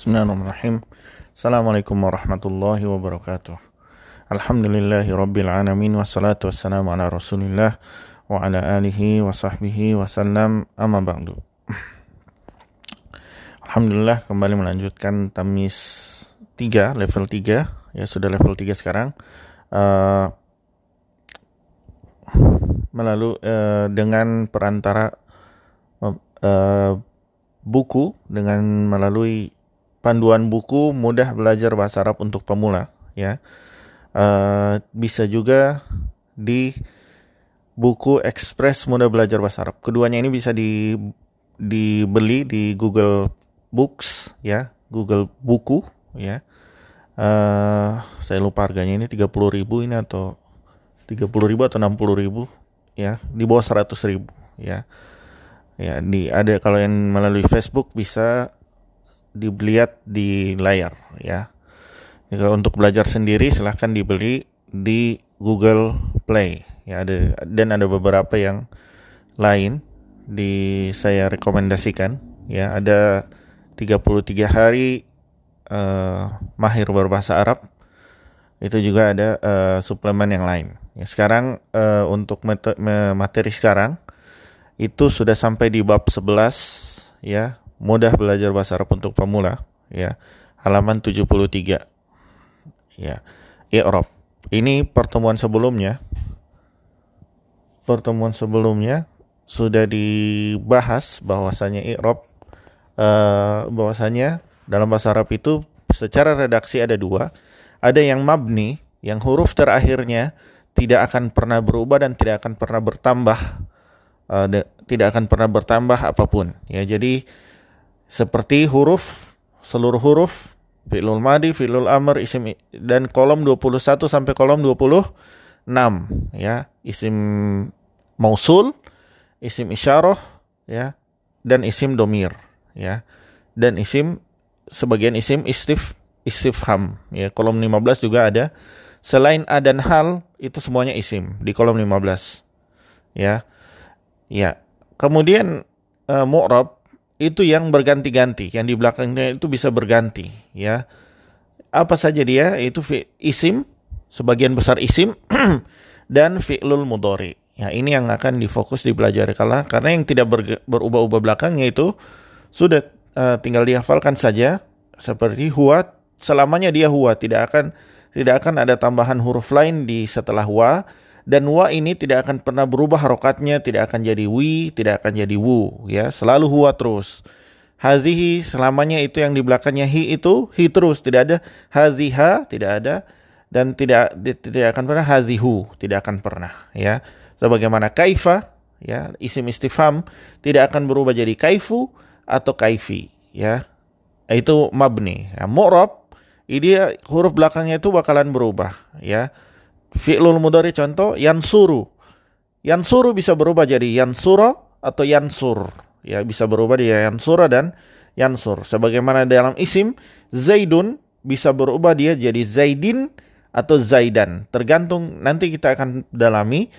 Bismillahirrahmanirrahim. Assalamualaikum warahmatullahi wabarakatuh. Alhamdulillahi rabbil alamin wassalatu wassalamu ala Rasulillah wa ala alihi wa sahbihi wasallam amma ba'du. Alhamdulillah kembali melanjutkan tamis 3 level 3 ya sudah level 3 sekarang. Uh, melalui uh, dengan perantara uh, buku dengan melalui panduan buku mudah belajar bahasa Arab untuk pemula ya. Uh, bisa juga di buku Express mudah belajar bahasa Arab. Keduanya ini bisa di dibeli di Google Books ya Google buku ya. Uh, saya lupa harganya ini 30 ribu ini atau 30 ribu atau 60 ribu ya di bawah 100 ribu ya. Ya di ada kalau yang melalui Facebook bisa dilihat di layar ya. Jika untuk belajar sendiri silahkan dibeli di Google Play ya. Ada dan ada beberapa yang lain di saya rekomendasikan ya. Ada 33 hari uh, mahir berbahasa Arab. Itu juga ada uh, suplemen yang lain. Ya sekarang uh, untuk materi sekarang itu sudah sampai di bab 11 ya, mudah belajar bahasa Arab untuk pemula ya. Halaman 73. Ya. I'rab. Ini pertemuan sebelumnya. Pertemuan sebelumnya sudah dibahas bahwasanya i'rab uh, bahwasanya dalam bahasa Arab itu secara redaksi ada dua. Ada yang mabni, yang huruf terakhirnya tidak akan pernah berubah dan tidak akan pernah bertambah uh, tidak akan pernah bertambah apa pun ya jadi seperti huruf seluruh huruf fi'lul madi fi'lul amr isim dan kolom 21 sampai kolom 26 ya. Isim mausul isim isyarah ya dan isim domir ya. Dan isim sebagian isim istif istifham ya. Kolom 15 juga ada. Selain a dan hal itu semuanya isim di kolom 15 ya. Ya. Kemudian uh, mu'rab itu yang berganti-ganti, yang di belakangnya itu bisa berganti, ya. Apa saja dia? Itu isim, sebagian besar isim dan fi'lul mudhari. Ya, ini yang akan difokus dipelajari karena karena yang tidak ber, berubah-ubah belakangnya itu sudah uh, tinggal dihafalkan saja seperti huwa selamanya dia huwa tidak akan tidak akan ada tambahan huruf lain di setelah huwa dan wa ini tidak akan pernah berubah harokatnya, tidak akan jadi wi, tidak akan jadi wu, ya, selalu huwa terus. Hazihi selamanya itu yang di belakangnya hi itu hi terus, tidak ada haziha, tidak ada dan tidak tidak akan pernah hazihu, tidak akan pernah, ya. Sebagaimana kaifa, ya, isim istifham tidak akan berubah jadi kaifu atau kaifi, ya. Itu mabni. Ya, mu'rab ini huruf belakangnya itu bakalan berubah, ya fi'lul mudhari contoh yansuru. Yansuru bisa berubah jadi yansuro atau yansur. Ya, bisa berubah dia yansura dan yansur. Sebagaimana dalam isim Zaidun bisa berubah dia jadi Zaidin atau Zaidan. Tergantung nanti kita akan dalami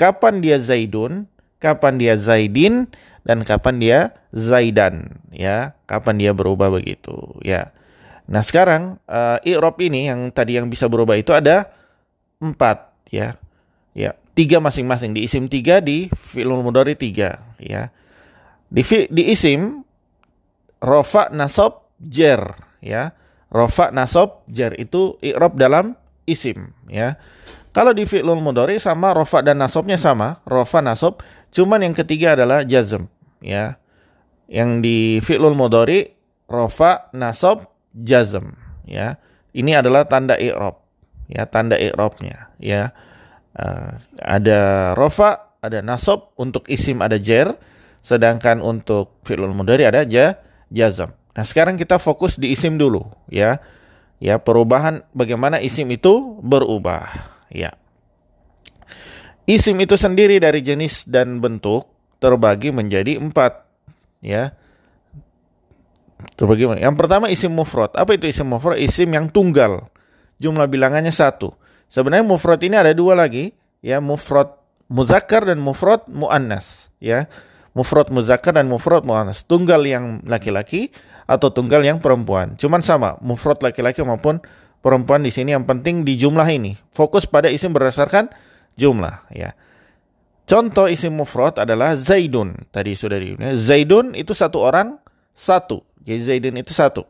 kapan dia Zaidun, kapan dia Zaidin dan kapan dia Zaidan ya, kapan dia berubah begitu ya. Nah, sekarang uh, i'rab ini yang tadi yang bisa berubah itu ada empat ya. Ya tiga masing-masing. Di isim tiga di fi'lul mudhari tiga ya. Di fi, di isim rofa nasab jer ya. Rofa nasab jer itu i'rab dalam isim ya. Kalau di fi'lul mudhari sama rofa dan nasabnya sama rofa nasab cuman yang ketiga adalah jazm ya. Yang di fi'lul mudhari rofa nasab jazm ya. Ini adalah tanda i'rab ya tanda i'rabnya ya uh, ada rofa ada nasab untuk isim ada jer sedangkan untuk fi'lul mudhari ada ja jazam. Nah sekarang kita fokus di isim dulu ya. Ya perubahan bagaimana isim itu berubah ya. Isim itu sendiri dari jenis dan bentuk terbagi menjadi empat ya. Terbagi yang pertama isim mufrad. Apa itu isim mufrad? Isim yang tunggal jumlah bilangannya satu. Sebenarnya mufrad ini ada dua lagi, ya mufrad muzakkar dan mufrad muannas, ya. mufrad muzakkar dan mufrad muannas. Tunggal yang laki-laki atau tunggal yang perempuan. Cuman sama, mufrad laki-laki maupun perempuan di sini yang penting di jumlah ini. Fokus pada isim berdasarkan jumlah ya. Contoh isim mufrad adalah Zaidun. Tadi sudah di Zaidun itu satu orang, satu. Jadi Zaidun itu satu.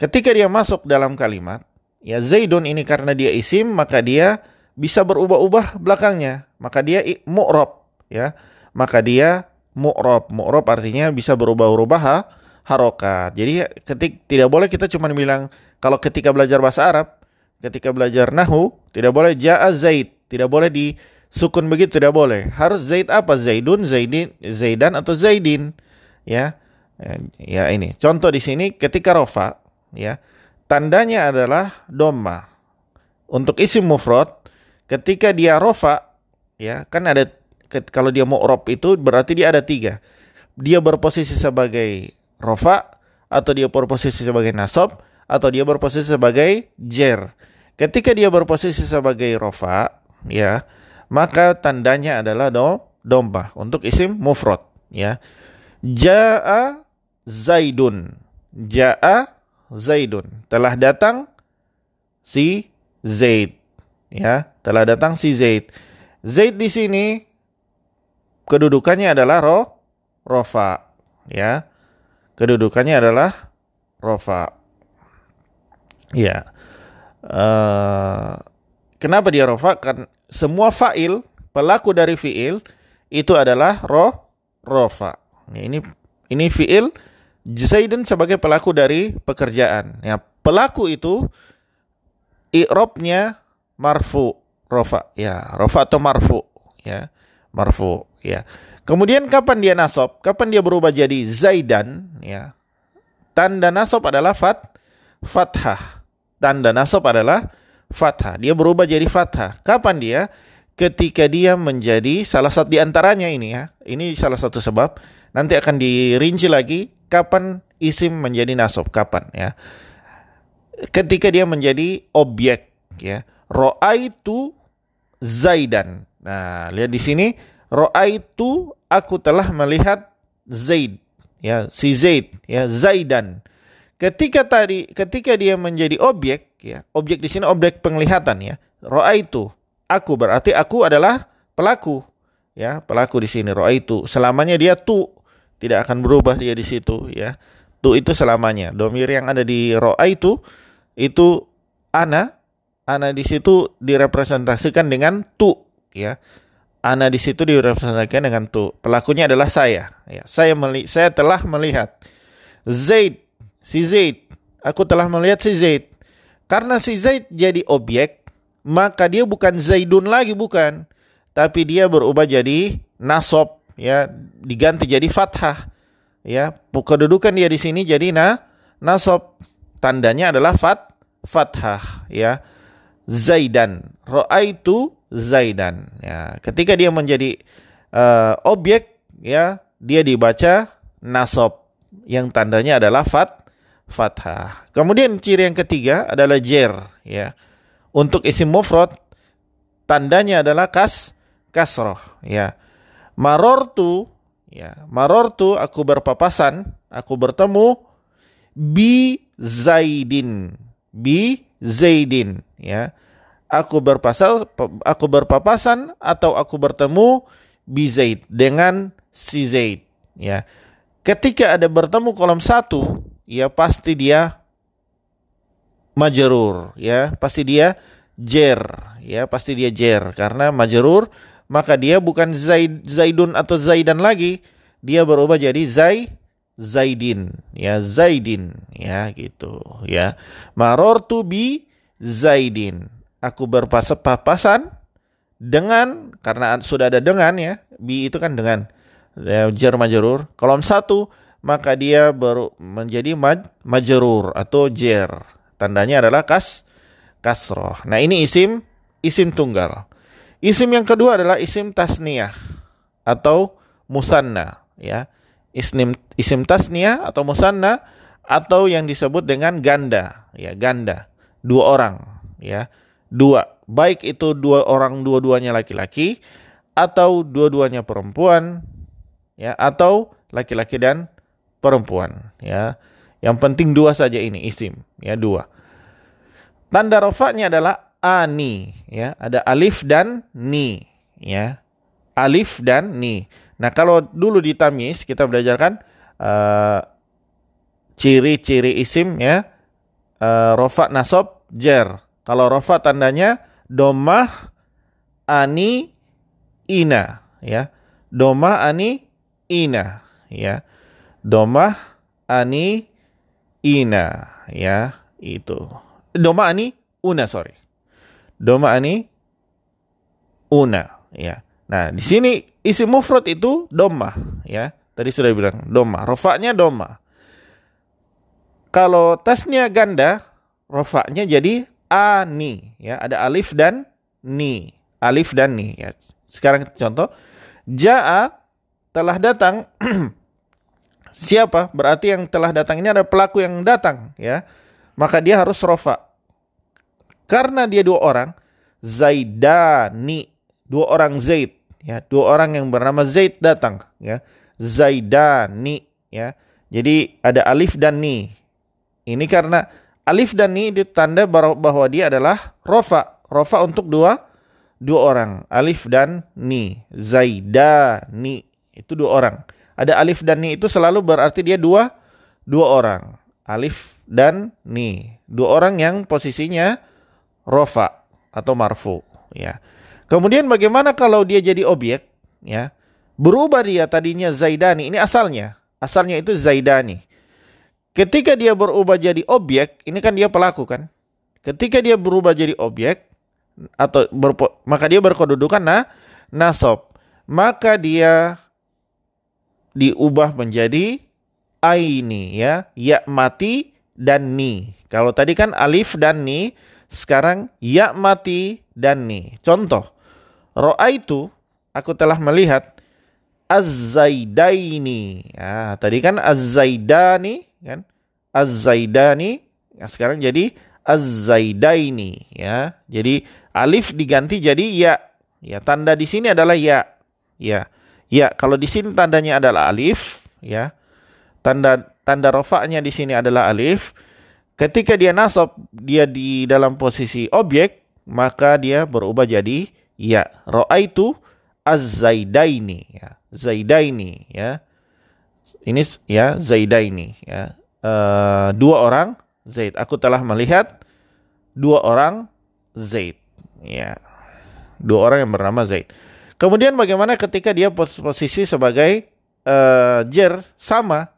Ketika dia masuk dalam kalimat, ya Zaidun ini karena dia isim, maka dia bisa berubah-ubah belakangnya. Maka dia mu'rob, ya. Maka dia mu'rob. Mu'rob artinya bisa berubah-ubah ha, harokat. Jadi ketik tidak boleh kita cuma bilang kalau ketika belajar bahasa Arab, ketika belajar nahu, tidak boleh ja'a zaid, tidak boleh di Sukun begitu tidak boleh. Harus Zaid apa? Zaidun, Zaidin, Zaidan atau Zaidin. Ya. Ya ini. Contoh di sini ketika rofa, ya. Tandanya adalah doma. Untuk isim mufrad, ketika dia rofa, ya, kan ada kalau dia mu'rob itu berarti dia ada tiga. Dia berposisi sebagai rofa, atau dia berposisi sebagai nasab, atau dia berposisi sebagai jer. Ketika dia berposisi sebagai rofa, ya, maka tandanya adalah do, domba untuk isim mufrad ya. Jaa Zaidun. Jaa Zaidun. Telah datang si Zaid. Ya, telah datang si Zaid. Zaid di sini kedudukannya adalah ro rofa ya. Kedudukannya adalah rofa. Ya. Uh, kenapa dia rofa? Karena semua fa'il, pelaku dari fi'il itu adalah roh rofa. Ini ini fi'il Zaidun sebagai pelaku dari pekerjaan. Ya, pelaku itu i'robnya marfu rofa ya, rofa atau marfu ya, marfu ya. Kemudian kapan dia nasab? Kapan dia berubah jadi Zaidan ya? Tanda nasab adalah fat fathah. Tanda nasab adalah fathah. Dia berubah jadi fathah. Kapan dia? Ketika dia menjadi salah satu di antaranya ini ya. Ini salah satu sebab. Nanti akan dirinci lagi kapan isim menjadi nasab, kapan ya. Ketika dia menjadi objek ya. Ro'aitu Zaidan. Nah, lihat di sini ro'aitu aku telah melihat Zaid ya, si Zaid ya, Zaidan. Ketika tadi ketika dia menjadi objek ya. Objek di sini objek penglihatan ya. Roa itu aku berarti aku adalah pelaku ya, pelaku di sini roa itu. Selamanya dia tu tidak akan berubah dia di situ ya. Tu itu selamanya. Domir yang ada di roa itu itu ana ana di situ direpresentasikan dengan tu ya. Ana di situ direpresentasikan dengan tu. Pelakunya adalah saya. Ya, saya meli saya telah melihat Zaid, si Zaid. Aku telah melihat si Zaid. Karena si Zaid jadi objek, maka dia bukan Zaidun lagi bukan, tapi dia berubah jadi nasob ya, diganti jadi fathah. Ya, kedudukan dia di sini jadi na nasob. Tandanya adalah fat fathah ya. Zaidan, itu Zaidan ya. Ketika dia menjadi uh, objek ya, dia dibaca nasob yang tandanya adalah fat fathah. Kemudian ciri yang ketiga adalah jer ya. Untuk isim mufrad tandanya adalah kas kasroh ya. Marortu ya, marortu aku berpapasan, aku bertemu bi Zaidin. Bi Zaidin ya. Aku berpasal aku berpapasan atau aku bertemu bi Zaid dengan si Zaid ya. Ketika ada bertemu kolom satu ya pasti dia majerur ya pasti dia jer ya pasti dia jer karena majerur maka dia bukan zaid zaidun atau zaidan lagi. Dia berubah jadi zai zaidin. Ya zaidin. Ya gitu. Ya. Maror tu bi zaidin. Aku berpapasan dengan karena sudah ada dengan ya bi itu kan dengan. Ya, jer majerur kolom satu maka dia baru menjadi maj, majrur atau jer. Tandanya adalah kas kasroh. Nah ini isim isim tunggal. Isim yang kedua adalah isim tasniyah atau musanna ya. Isim isim tasniyah atau musanna atau yang disebut dengan ganda ya ganda dua orang ya dua baik itu dua orang dua-duanya laki-laki atau dua-duanya perempuan ya atau laki-laki dan perempuan ya. Yang penting dua saja ini isim ya dua. Tanda rofaknya adalah ani ya, ada alif dan ni ya. Alif dan ni. Nah, kalau dulu di tamis kita belajarkan uh, ciri-ciri isim ya. Uh, rofa nasob jer. Kalau rofa tandanya domah ani ina ya. Domah ani ina ya. Domah ani ina ya itu doma ani una sorry doma ani una ya nah di sini isi mufrad itu doma ya tadi sudah bilang doma rofaknya doma kalau tasnya ganda rofaknya jadi ani ya ada alif dan ni alif dan ni ya sekarang contoh jaa telah datang siapa? Berarti yang telah datang ini ada pelaku yang datang, ya. Maka dia harus rofa. Karena dia dua orang, Zaidani, dua orang Zaid, ya, dua orang yang bernama Zaid datang, ya. Zaidani, ya. Jadi ada alif dan ni. Ini karena alif dan ni ditanda bahwa dia adalah rofa. Rofa untuk dua dua orang, alif dan ni. Zaidani itu dua orang ada alif dan ni itu selalu berarti dia dua dua orang. Alif dan ni. Dua orang yang posisinya rofa atau marfu ya. Kemudian bagaimana kalau dia jadi objek ya? Berubah dia tadinya Zaidani. Ini asalnya. Asalnya itu Zaidani. Ketika dia berubah jadi objek, ini kan dia pelaku kan? Ketika dia berubah jadi objek atau berpo, maka dia berkedudukan nah nasob. Maka dia diubah menjadi aini ya, ya mati dan ni. Kalau tadi kan alif dan ni, sekarang ya mati dan ni. Contoh, roa itu aku telah melihat az-zaidaini. Ya, tadi kan az-zaidani kan? Az-zaidani. Ya, sekarang jadi az-zaidaini ya. Jadi alif diganti jadi ya. Ya, tanda di sini adalah ya. Ya. Ya, kalau di sini tandanya adalah alif, ya. Tanda tanda rofaknya di sini adalah alif. Ketika dia nasab, dia di dalam posisi objek, maka dia berubah jadi ya. Roa itu az-zaidaini, ya. Zaidaini, ya. Ini ya zaidaini, ya. Uh, dua orang Zaid. Aku telah melihat dua orang Zaid, ya. Dua orang yang bernama Zaid. Kemudian bagaimana ketika dia posisi sebagai uh, jer sama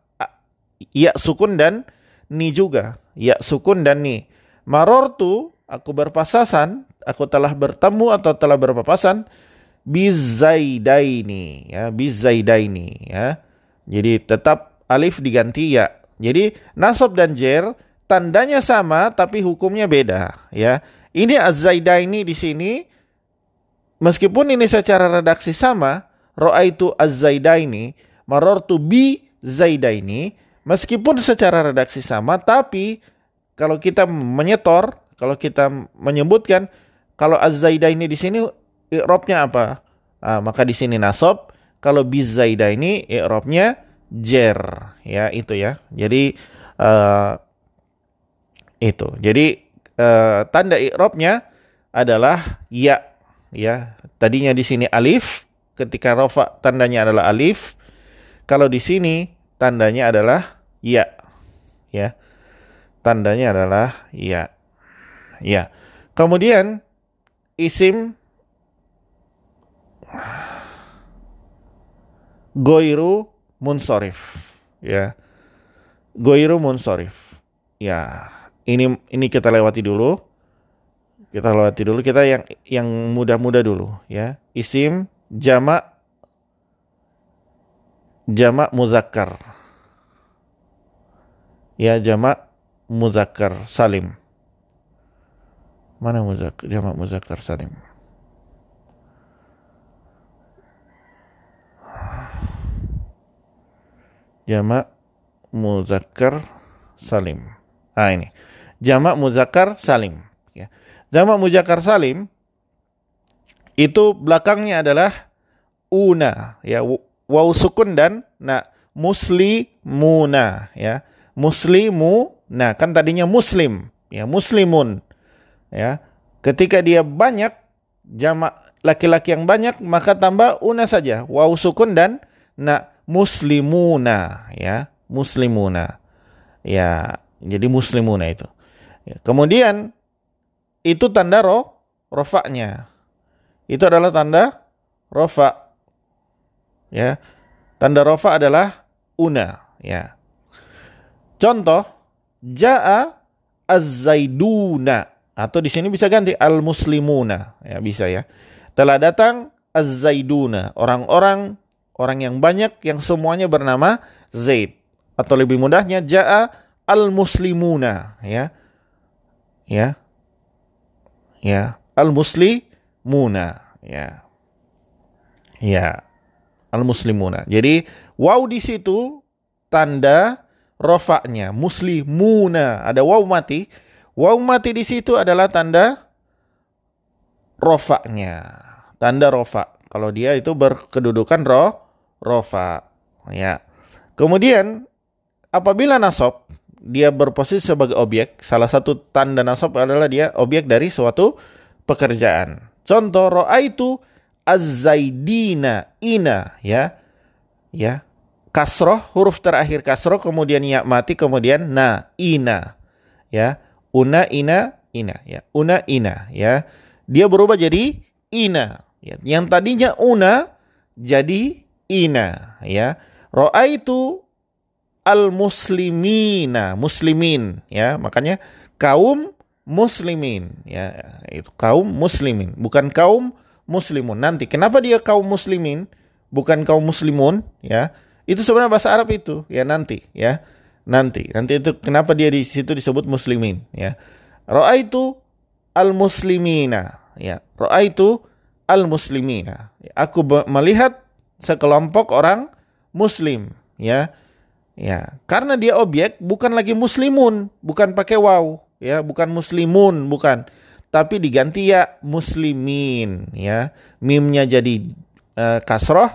ya sukun dan ni juga. Ya sukun dan ni. Marortu aku berpasasan, aku telah bertemu atau telah berpapasan bizaidaini ya, bizaidaini ya. Jadi tetap alif diganti ya. Jadi nasab dan jer tandanya sama tapi hukumnya beda ya. Ini az-zaidaini di sini Meskipun ini secara redaksi sama, itu az-zaidaini, marartu bi zaidaini, meskipun secara redaksi sama, tapi kalau kita menyetor, kalau kita menyebutkan kalau az-zaidaini di sini i'rabnya apa? Nah, maka di sini nasab, kalau bi zaidaini i'rabnya jer, ya itu ya. Jadi uh, itu. Jadi uh, tanda i'rabnya adalah ya ya. Tadinya di sini alif, ketika rofa tandanya adalah alif. Kalau di sini tandanya adalah ya. Ya. Tandanya adalah ya. Ya. Kemudian isim goiru munsorif ya goiru munsorif ya ini ini kita lewati dulu kita lewati dulu kita yang yang mudah-mudah dulu ya. Isim jamak jamak muzakkar. Ya jamak muzakkar salim. Mana muzak jamak muzakkar salim? Jamak muzakkar salim. Ah ini. Jamak muzakkar salim ya. Jamak muzakkar salim itu belakangnya adalah una ya waw sukun dan na muslimuna ya muslimu nah kan tadinya muslim ya muslimun ya. Ketika dia banyak jamak laki-laki yang banyak maka tambah una saja waw sukun dan na muslimuna ya muslimuna ya jadi muslimuna itu. Ya, kemudian itu tanda roh rofaknya. Itu adalah tanda rofa ya. Tanda rofa adalah una ya contoh jaa az-zaiduna. Atau di sini bisa ganti al-muslimuna. Ya bisa ya. Telah datang az-zaiduna. Orang-orang orang yang banyak yang semuanya bernama Zaid. Atau lebih mudahnya jaa al-muslimuna. Ya. Ya. Ya. Al-muslimuna. Ya. Ya. Al-muslimuna. Jadi wow di situ tanda rofaknya muslimuna. Ada wow mati. Wow mati di situ adalah tanda rofaknya. Tanda rofa kalau dia itu berkedudukan roh rofa. Ya. Kemudian apabila nasab dia berposisi sebagai objek salah satu tanda nasab adalah dia objek dari suatu pekerjaan. Contoh roa itu az-zaidina ina. Ya. Ya kasroh huruf terakhir kasroh kemudian ya mati kemudian na ina. Ya una ina ina. Ya una ina. Ya dia berubah jadi ina. Ya yang tadinya una jadi ina. Ya roa itu al muslimina muslimin. Ya makanya kaum muslimin. Ya itu kaum muslimin bukan kaum muslimun. Nanti kenapa dia kaum muslimin bukan kaum muslimun? Ya itu sebenarnya bahasa Arab itu ya nanti ya. Nanti. Nanti itu kenapa dia di situ disebut muslimin ya. itu al muslimina ya. itu al muslimina. Aku melihat sekelompok orang muslim ya. Ya, karena dia objek bukan lagi muslimun, bukan pakai waw ya, bukan muslimun, bukan. Tapi diganti ya muslimin ya. Mimnya jadi uh, kasroh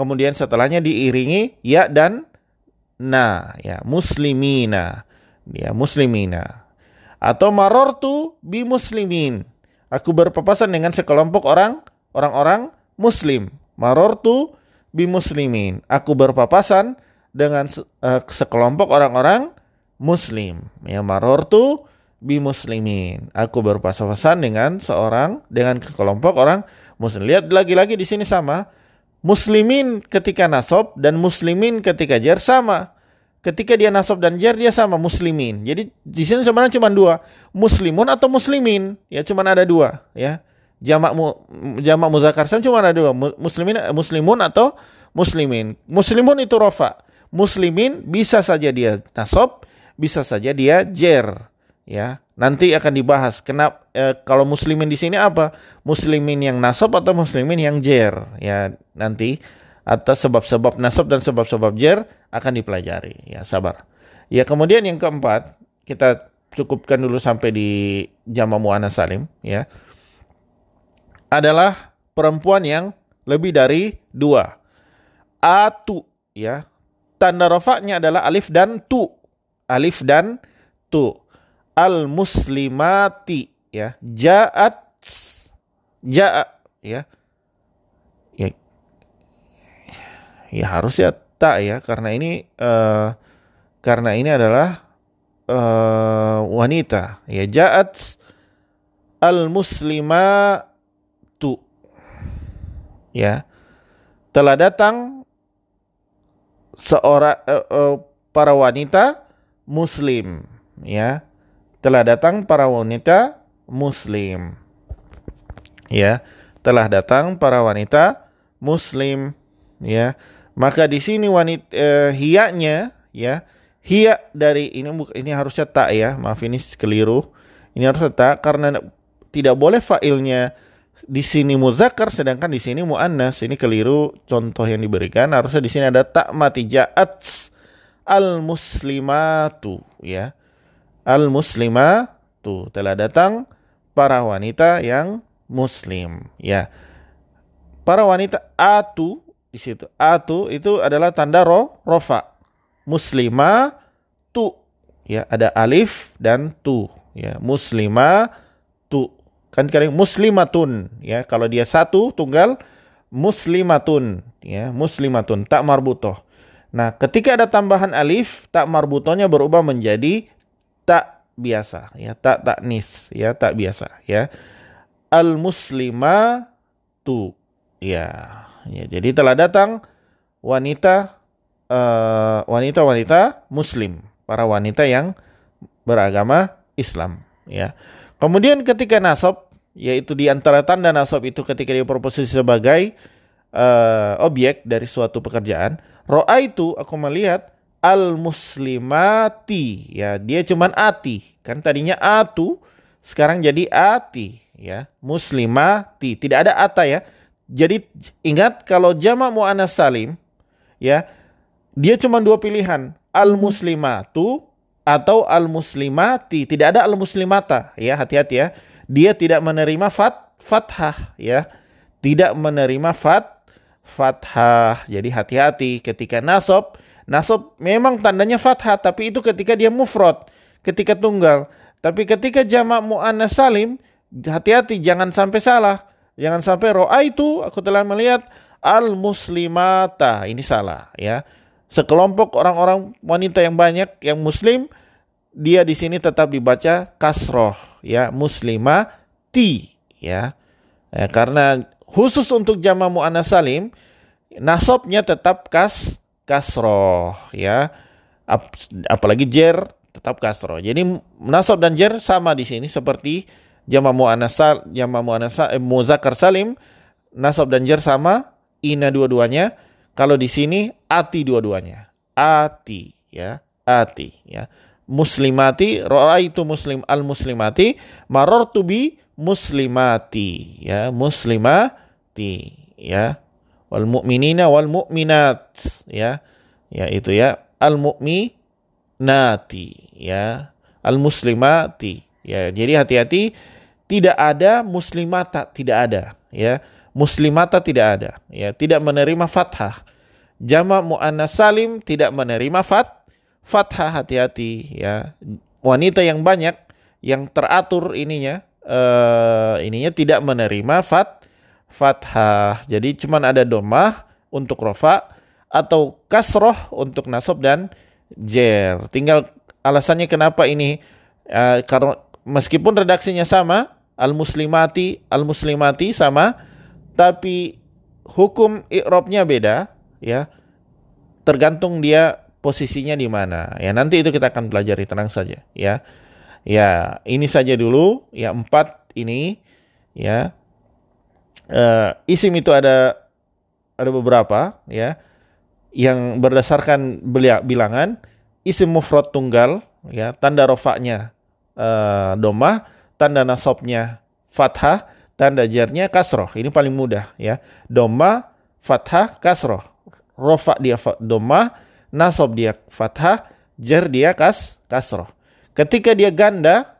kemudian setelahnya diiringi ya dan na ya muslimina ya muslimina. Atau marortu bi muslimin. Aku berpapasan dengan sekelompok orang orang-orang muslim. Marortu bi muslimin. Aku berpapasan dengan uh, sekelompok orang-orang muslim. Ya marortu bi muslimin. Aku berpapasan dengan seorang dengan sekelompok orang muslim. Lihat lagi-lagi di sini sama muslimin ketika nasab dan muslimin ketika jar sama. Ketika dia nasab dan jar dia sama muslimin. Jadi di sini sebenarnya cuma dua, muslimun atau muslimin. Ya cuma ada dua, ya. Jamak mu, jamak muzakkar cuma ada dua, muslimin muslimun atau muslimin. Muslimun itu rofa. Muslimin bisa saja dia nasab, bisa saja dia jer, ya. Nanti akan dibahas kenapa eh, kalau muslimin di sini apa? Muslimin yang nasab atau muslimin yang jer ya nanti atas sebab-sebab nasab dan sebab-sebab jer akan dipelajari ya sabar. Ya kemudian yang keempat kita cukupkan dulu sampai di jama muana salim ya adalah perempuan yang lebih dari dua atu ya tanda rofaknya adalah alif dan tu alif dan tu al muslimati ya. Jaat jaa ya. Ya. Ya harus ya tak ya. Karena ini uh, karena ini adalah uh, wanita. Ya jaat al muslimatu ya. Telah datang seorang uh, uh, para wanita muslim ya telah datang para wanita muslim. Ya, telah datang para wanita muslim, ya. Maka di sini wanita eh, hiaknya ya, hiak dari ini ini harusnya tak ya. Maaf ini keliru. Ini harus tak karena tidak boleh failnya di sini muzakkar sedangkan di sini muannas. Ini keliru contoh yang diberikan. Harusnya di sini ada tak mati jaat al muslimatu ya al tuh telah datang para wanita yang muslim ya para wanita atu di situ. Atu itu adalah tanda ro, rofa. Muslima tu. Ya, ada alif dan tu. Ya, muslima tu. Kan kadang muslimatun ya. Kalau dia satu tunggal muslimatun ya, muslimatun tak marbutoh. Nah, ketika ada tambahan alif, tak marbutohnya berubah menjadi tak biasa ya, tak taknis ya, tak biasa ya. Al muslimatu ya Ya, jadi telah datang wanita uh, wanita-wanita muslim, para wanita yang beragama Islam, ya. Kemudian ketika nasab, yaitu di antara tanda nasab itu ketika dia berposisi sebagai uh, objek dari suatu pekerjaan, roa itu aku melihat al muslimati, ya dia cuman ati, kan tadinya atu, sekarang jadi ati, ya muslimati, tidak ada ata ya jadi ingat kalau jamak muannas salim ya, dia cuma dua pilihan, al muslimatu atau al muslimati. Tidak ada al muslimata ya, hati-hati ya. Dia tidak menerima fat fathah ya. Tidak menerima fat fathah. Jadi hati-hati ketika nasab, nasab memang tandanya fathah tapi itu ketika dia mufrad, ketika tunggal. Tapi ketika jamak muannas salim, hati-hati jangan sampai salah Jangan sampai roa itu aku telah melihat al muslimata. Ini salah ya. Sekelompok orang-orang wanita yang banyak yang muslim dia di sini tetap dibaca kasroh ya muslimati ya. ya karena khusus untuk jama muannas salim nasabnya tetap kas kasroh ya. Ap, apalagi jer tetap kasroh. Jadi nasab dan jer sama di sini seperti jama muannas jama muannas eh, muzakkar salim. Nasab dan jar sama ina dua-duanya. Kalau di sini ati dua-duanya. Ati ya. Ati ya. Muslimati itu muslim al muslimati marartu bi muslimati ya. Muslimati ya wal mu'minina wal mu'minat ya ya itu ya al mu'minati ya al muslimati ya jadi hati-hati tidak ada muslimata, tidak ada, ya. Muslimata tidak ada, ya. Tidak menerima fathah. Jama muannas salim tidak menerima fat fathah hati-hati, ya. Wanita yang banyak yang teratur ininya uh, ininya tidak menerima fat fathah. Jadi cuman ada domah untuk rofa atau kasroh untuk nasab dan jer. Tinggal alasannya kenapa ini uh, karena meskipun redaksinya sama, al-muslimati, al-muslimati sama, tapi hukum i'rabnya beda, ya. Tergantung dia posisinya di mana. Ya, nanti itu kita akan pelajari tenang saja, ya. Ya, ini saja dulu, ya empat ini, ya. Uh, isim itu ada ada beberapa, ya, yang berdasarkan bilangan isim mufrad tunggal, ya, tanda rofaknya uh, domah, tanda nasabnya fathah, tanda jarnya kasroh. Ini paling mudah ya. Doma, fathah, kasroh. Rofa dia doma, nasab dia fathah, jar dia kas kasroh. Ketika dia ganda,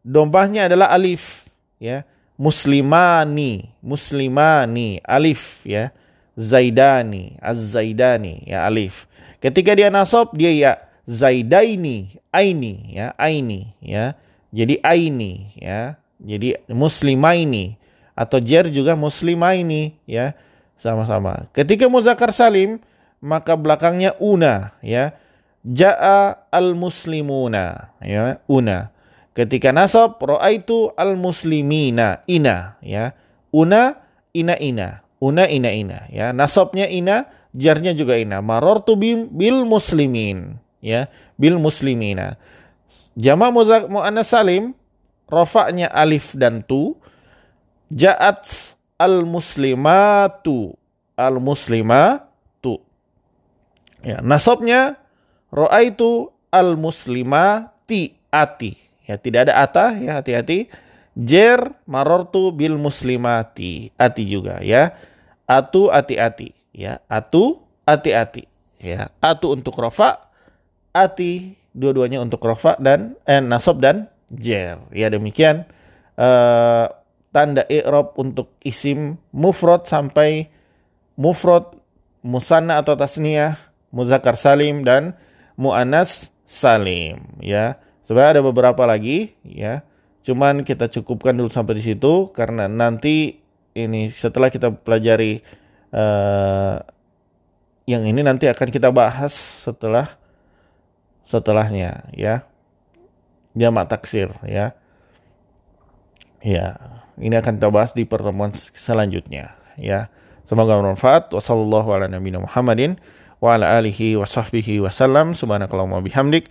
domahnya adalah alif ya. Muslimani, muslimani, alif ya. Zaidani, az-zaidani ya alif. Ketika dia nasab dia ya zaidaini, aini ya, aini ya jadi aini ya. Jadi muslimaini atau jer juga muslimaini ya. Sama-sama. Ketika muzakkar salim maka belakangnya una ya. Ja'a al-muslimuna ya, una. Ketika nasab itu al-muslimina ina ya. Una ina ina. Una ina ina ya. Nasabnya ina, jarnya juga ina. Marortu bil muslimin ya, bil muslimina. Jama muannas salim rofaknya alif dan tu. Ja'at al muslimatu al muslimatu. Ya, nasabnya itu al muslimati ati. Ya, tidak ada ata ya hati-hati. Jer marortu bil muslimati ati juga ya. Atu ati-ati ya. Atu ati-ati ya. Atu untuk rofa, ati dua-duanya untuk rofa dan eh, nasab dan jer. Ya demikian uh, tanda i'rab untuk isim mufrad sampai mufrad musanna atau tasniyah, muzakkar salim dan muannas salim ya. Sebenarnya ada beberapa lagi ya. Cuman kita cukupkan dulu sampai di situ karena nanti ini setelah kita pelajari uh, yang ini nanti akan kita bahas setelah setelahnya ya. Jamak taksir ya. Ya, ini akan kita bahas di pertemuan selanjutnya ya. Semoga bermanfaat. Wassalamualaikum warahmatullahi wa ala alihi wa sahbihi. Subhanakallahumma bihamdik.